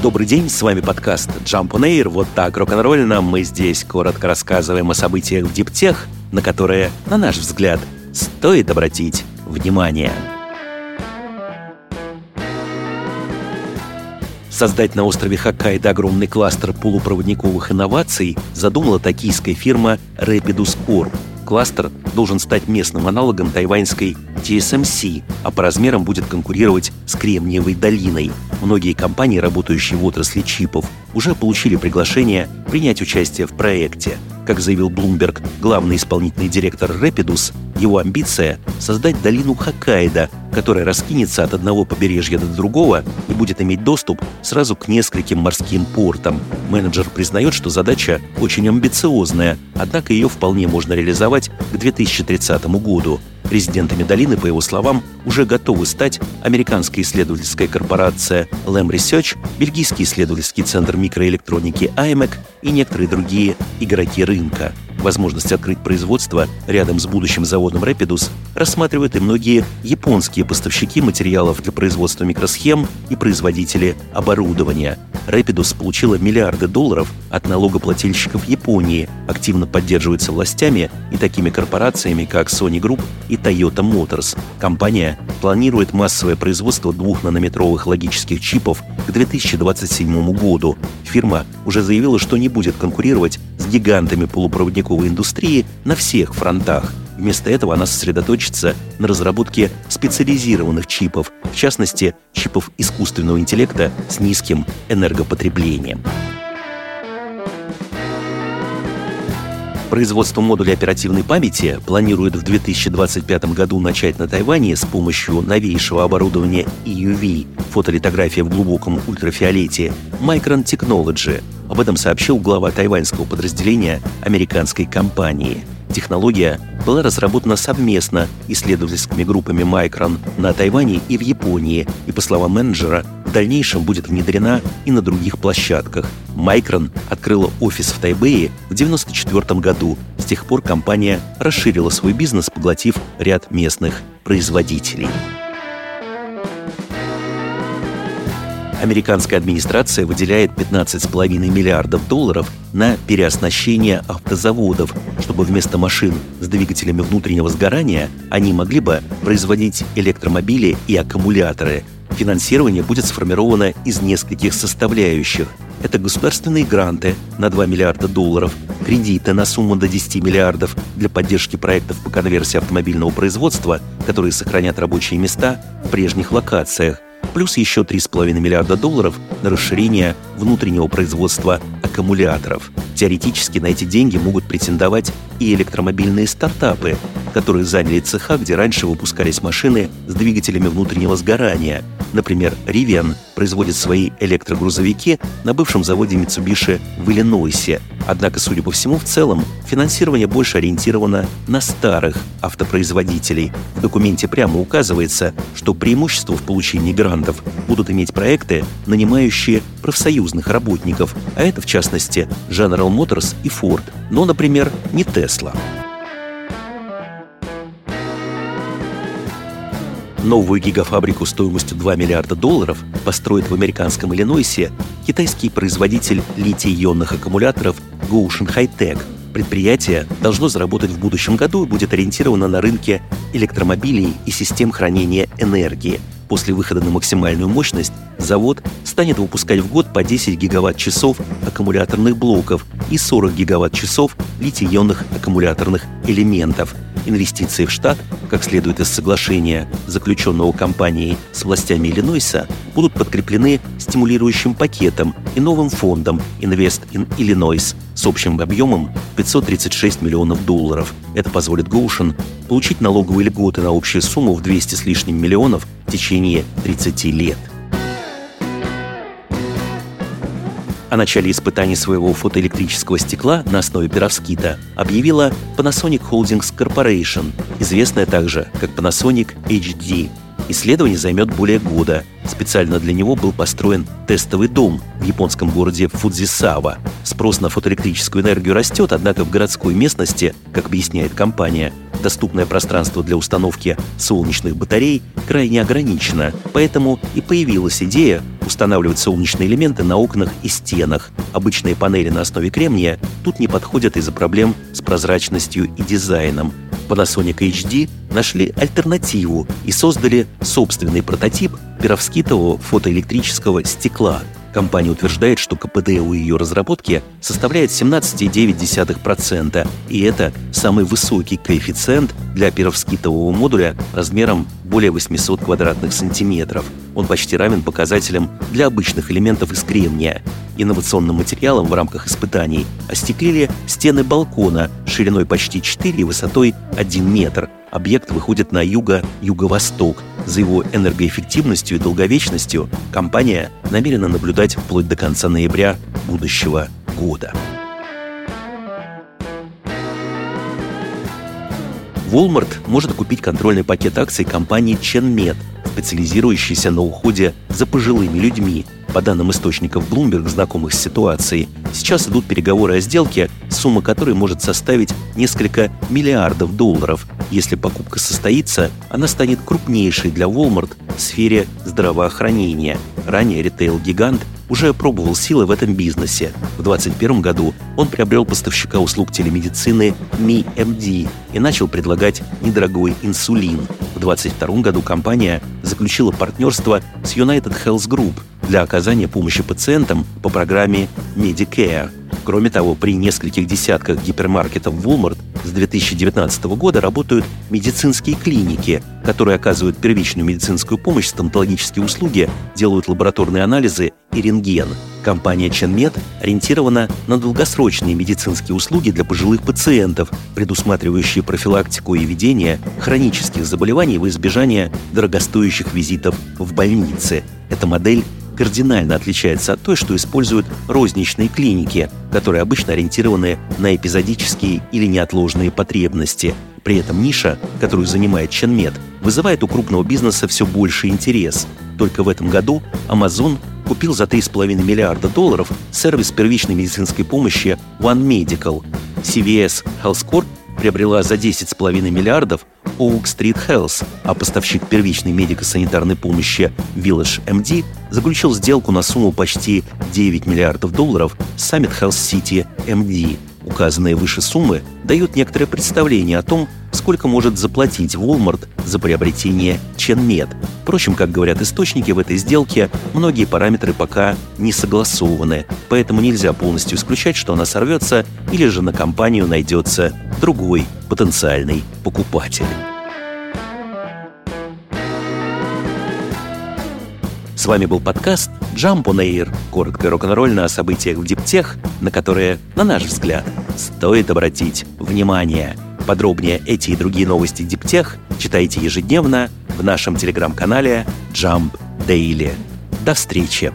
Добрый день, с вами подкаст Jump on Air. Вот так рок-н-ролльно мы здесь коротко рассказываем о событиях в диптех, на которые, на наш взгляд, стоит обратить внимание. Создать на острове Хоккайдо огромный кластер полупроводниковых инноваций задумала токийская фирма Rapidus Corp. Кластер должен стать местным аналогом тайваньской TSMC, а по размерам будет конкурировать с Кремниевой долиной. Многие компании, работающие в отрасли чипов, уже получили приглашение принять участие в проекте. Как заявил Bloomberg, главный исполнительный директор Rapidus, его амбиция – создать долину Хоккайдо, которая раскинется от одного побережья до другого и будет иметь доступ сразу к нескольким морским портам. Менеджер признает, что задача очень амбициозная, однако ее вполне можно реализовать к 2030 году. Президентами долины, по его словам, уже готовы стать американская исследовательская корпорация Lam Research, бельгийский исследовательский центр микроэлектроники IMEC и некоторые другие игроки рынка. Возможность открыть производство рядом с будущим заводом Rapidus рассматривают и многие японские поставщики материалов для производства микросхем и производители оборудования. Rapidus получила миллиарды долларов от налогоплательщиков Японии, активно поддерживается властями и такими корпорациями, как Sony Group и Toyota Motors. Компания планирует массовое производство двухнанометровых логических чипов к 2027 году. Фирма уже заявила, что не будет конкурировать гигантами полупроводниковой индустрии на всех фронтах. Вместо этого она сосредоточится на разработке специализированных чипов, в частности, чипов искусственного интеллекта с низким энергопотреблением. Производство модуля оперативной памяти планирует в 2025 году начать на Тайване с помощью новейшего оборудования EUV, фотолитография в глубоком ультрафиолете, Micron Technology. Об этом сообщил глава тайваньского подразделения американской компании. Технология была разработана совместно исследовательскими группами Micron на Тайване и в Японии, и, по словам менеджера, в дальнейшем будет внедрена и на других площадках. Micron открыла офис в Тайбэе в 1994 году. С тех пор компания расширила свой бизнес, поглотив ряд местных производителей. Американская администрация выделяет 15,5 миллиардов долларов на переоснащение автозаводов, чтобы вместо машин с двигателями внутреннего сгорания они могли бы производить электромобили и аккумуляторы. Финансирование будет сформировано из нескольких составляющих. Это государственные гранты на 2 миллиарда долларов, кредиты на сумму до 10 миллиардов для поддержки проектов по конверсии автомобильного производства, которые сохранят рабочие места в прежних локациях, плюс еще 3,5 миллиарда долларов на расширение внутреннего производства аккумуляторов. Теоретически на эти деньги могут претендовать и электромобильные стартапы, которые заняли цеха, где раньше выпускались машины с двигателями внутреннего сгорания. Например, Rivian производит свои электрогрузовики на бывшем заводе Mitsubishi в Иллинойсе. Однако, судя по всему, в целом финансирование больше ориентировано на старых автопроизводителей. В документе прямо указывается, что преимущество в получении грантов будут иметь проекты, нанимающие профсоюзных работников, а это, в частности, General Motors и Ford, но, например, не Tesla. Новую гигафабрику стоимостью 2 миллиарда долларов построит в американском Иллинойсе китайский производитель литий-ионных аккумуляторов Goshen High-Tech. Предприятие должно заработать в будущем году и будет ориентировано на рынке электромобилей и систем хранения энергии. После выхода на максимальную мощность завод станет выпускать в год по 10 гигаватт-часов аккумуляторных блоков и 40 гигаватт-часов литий-ионных аккумуляторных элементов – Инвестиции в штат, как следует из соглашения, заключенного компанией с властями Иллинойса, будут подкреплены стимулирующим пакетом и новым фондом Invest in Illinois с общим объемом 536 миллионов долларов. Это позволит Гоушен получить налоговые льготы на общую сумму в 200 с лишним миллионов в течение 30 лет. О начале испытаний своего фотоэлектрического стекла на основе перовскита объявила Panasonic Holdings Corporation, известная также как Panasonic HD. Исследование займет более года. Специально для него был построен тестовый дом в японском городе Фудзисава. Спрос на фотоэлектрическую энергию растет, однако в городской местности, как объясняет компания, доступное пространство для установки солнечных батарей крайне ограничено, поэтому и появилась идея устанавливать солнечные элементы на окнах и стенах. Обычные панели на основе кремния тут не подходят из-за проблем с прозрачностью и дизайном. Panasonic HD нашли альтернативу и создали собственный прототип перовскитового фотоэлектрического стекла – Компания утверждает, что КПД у ее разработки составляет 17,9%, и это самый высокий коэффициент для перовскитового модуля размером более 800 квадратных сантиметров. Он почти равен показателям для обычных элементов из кремния. Инновационным материалом в рамках испытаний остеклили стены балкона шириной почти 4 и высотой 1 метр. Объект выходит на юго-юго-восток. За его энергоэффективностью и долговечностью компания намерена наблюдать вплоть до конца ноября будущего года. Walmart может купить контрольный пакет акций компании ChenMed, специализирующейся на уходе за пожилыми людьми. По данным источников Bloomberg, знакомых с ситуацией, сейчас идут переговоры о сделке, сумма которой может составить несколько миллиардов долларов. Если покупка состоится, она станет крупнейшей для Walmart в сфере здравоохранения. Ранее ритейл-гигант уже пробовал силы в этом бизнесе. В 2021 году он приобрел поставщика услуг телемедицины MiMD и начал предлагать недорогой инсулин. В 2022 году компания заключила партнерство с United Health Group для оказания помощи пациентам по программе Medicare. Кроме того, при нескольких десятках гипермаркетов Walmart с 2019 года работают медицинские клиники, которые оказывают первичную медицинскую помощь, стоматологические услуги, делают лабораторные анализы и рентген. Компания ChenMed ориентирована на долгосрочные медицинские услуги для пожилых пациентов, предусматривающие профилактику и ведение хронических заболеваний в избежание дорогостоящих визитов в больнице. Эта модель кардинально отличается от той, что используют розничные клиники, которые обычно ориентированы на эпизодические или неотложные потребности. При этом ниша, которую занимает Ченмед, вызывает у крупного бизнеса все больше интерес. Только в этом году Amazon купил за 3,5 миллиарда долларов сервис первичной медицинской помощи One Medical. CVS Health Corp приобрела за 10,5 миллиардов Oak Street Health, а поставщик первичной медико-санитарной помощи Village MD заключил сделку на сумму почти 9 миллиардов долларов с Summit Health City MD. Указанные выше суммы дают некоторое представление о том, сколько может заплатить Walmart за приобретение ChenMed. Впрочем, как говорят источники, в этой сделке многие параметры пока не согласованы, поэтому нельзя полностью исключать, что она сорвется или же на компанию найдется другой потенциальный покупатель. С вами был подкаст Jump on Air, коротко рок-н-ролльно о событиях в диптех, на которые, на наш взгляд, стоит обратить внимание. Подробнее эти и другие новости диптех читайте ежедневно в нашем телеграм-канале Jump Daily. До встречи!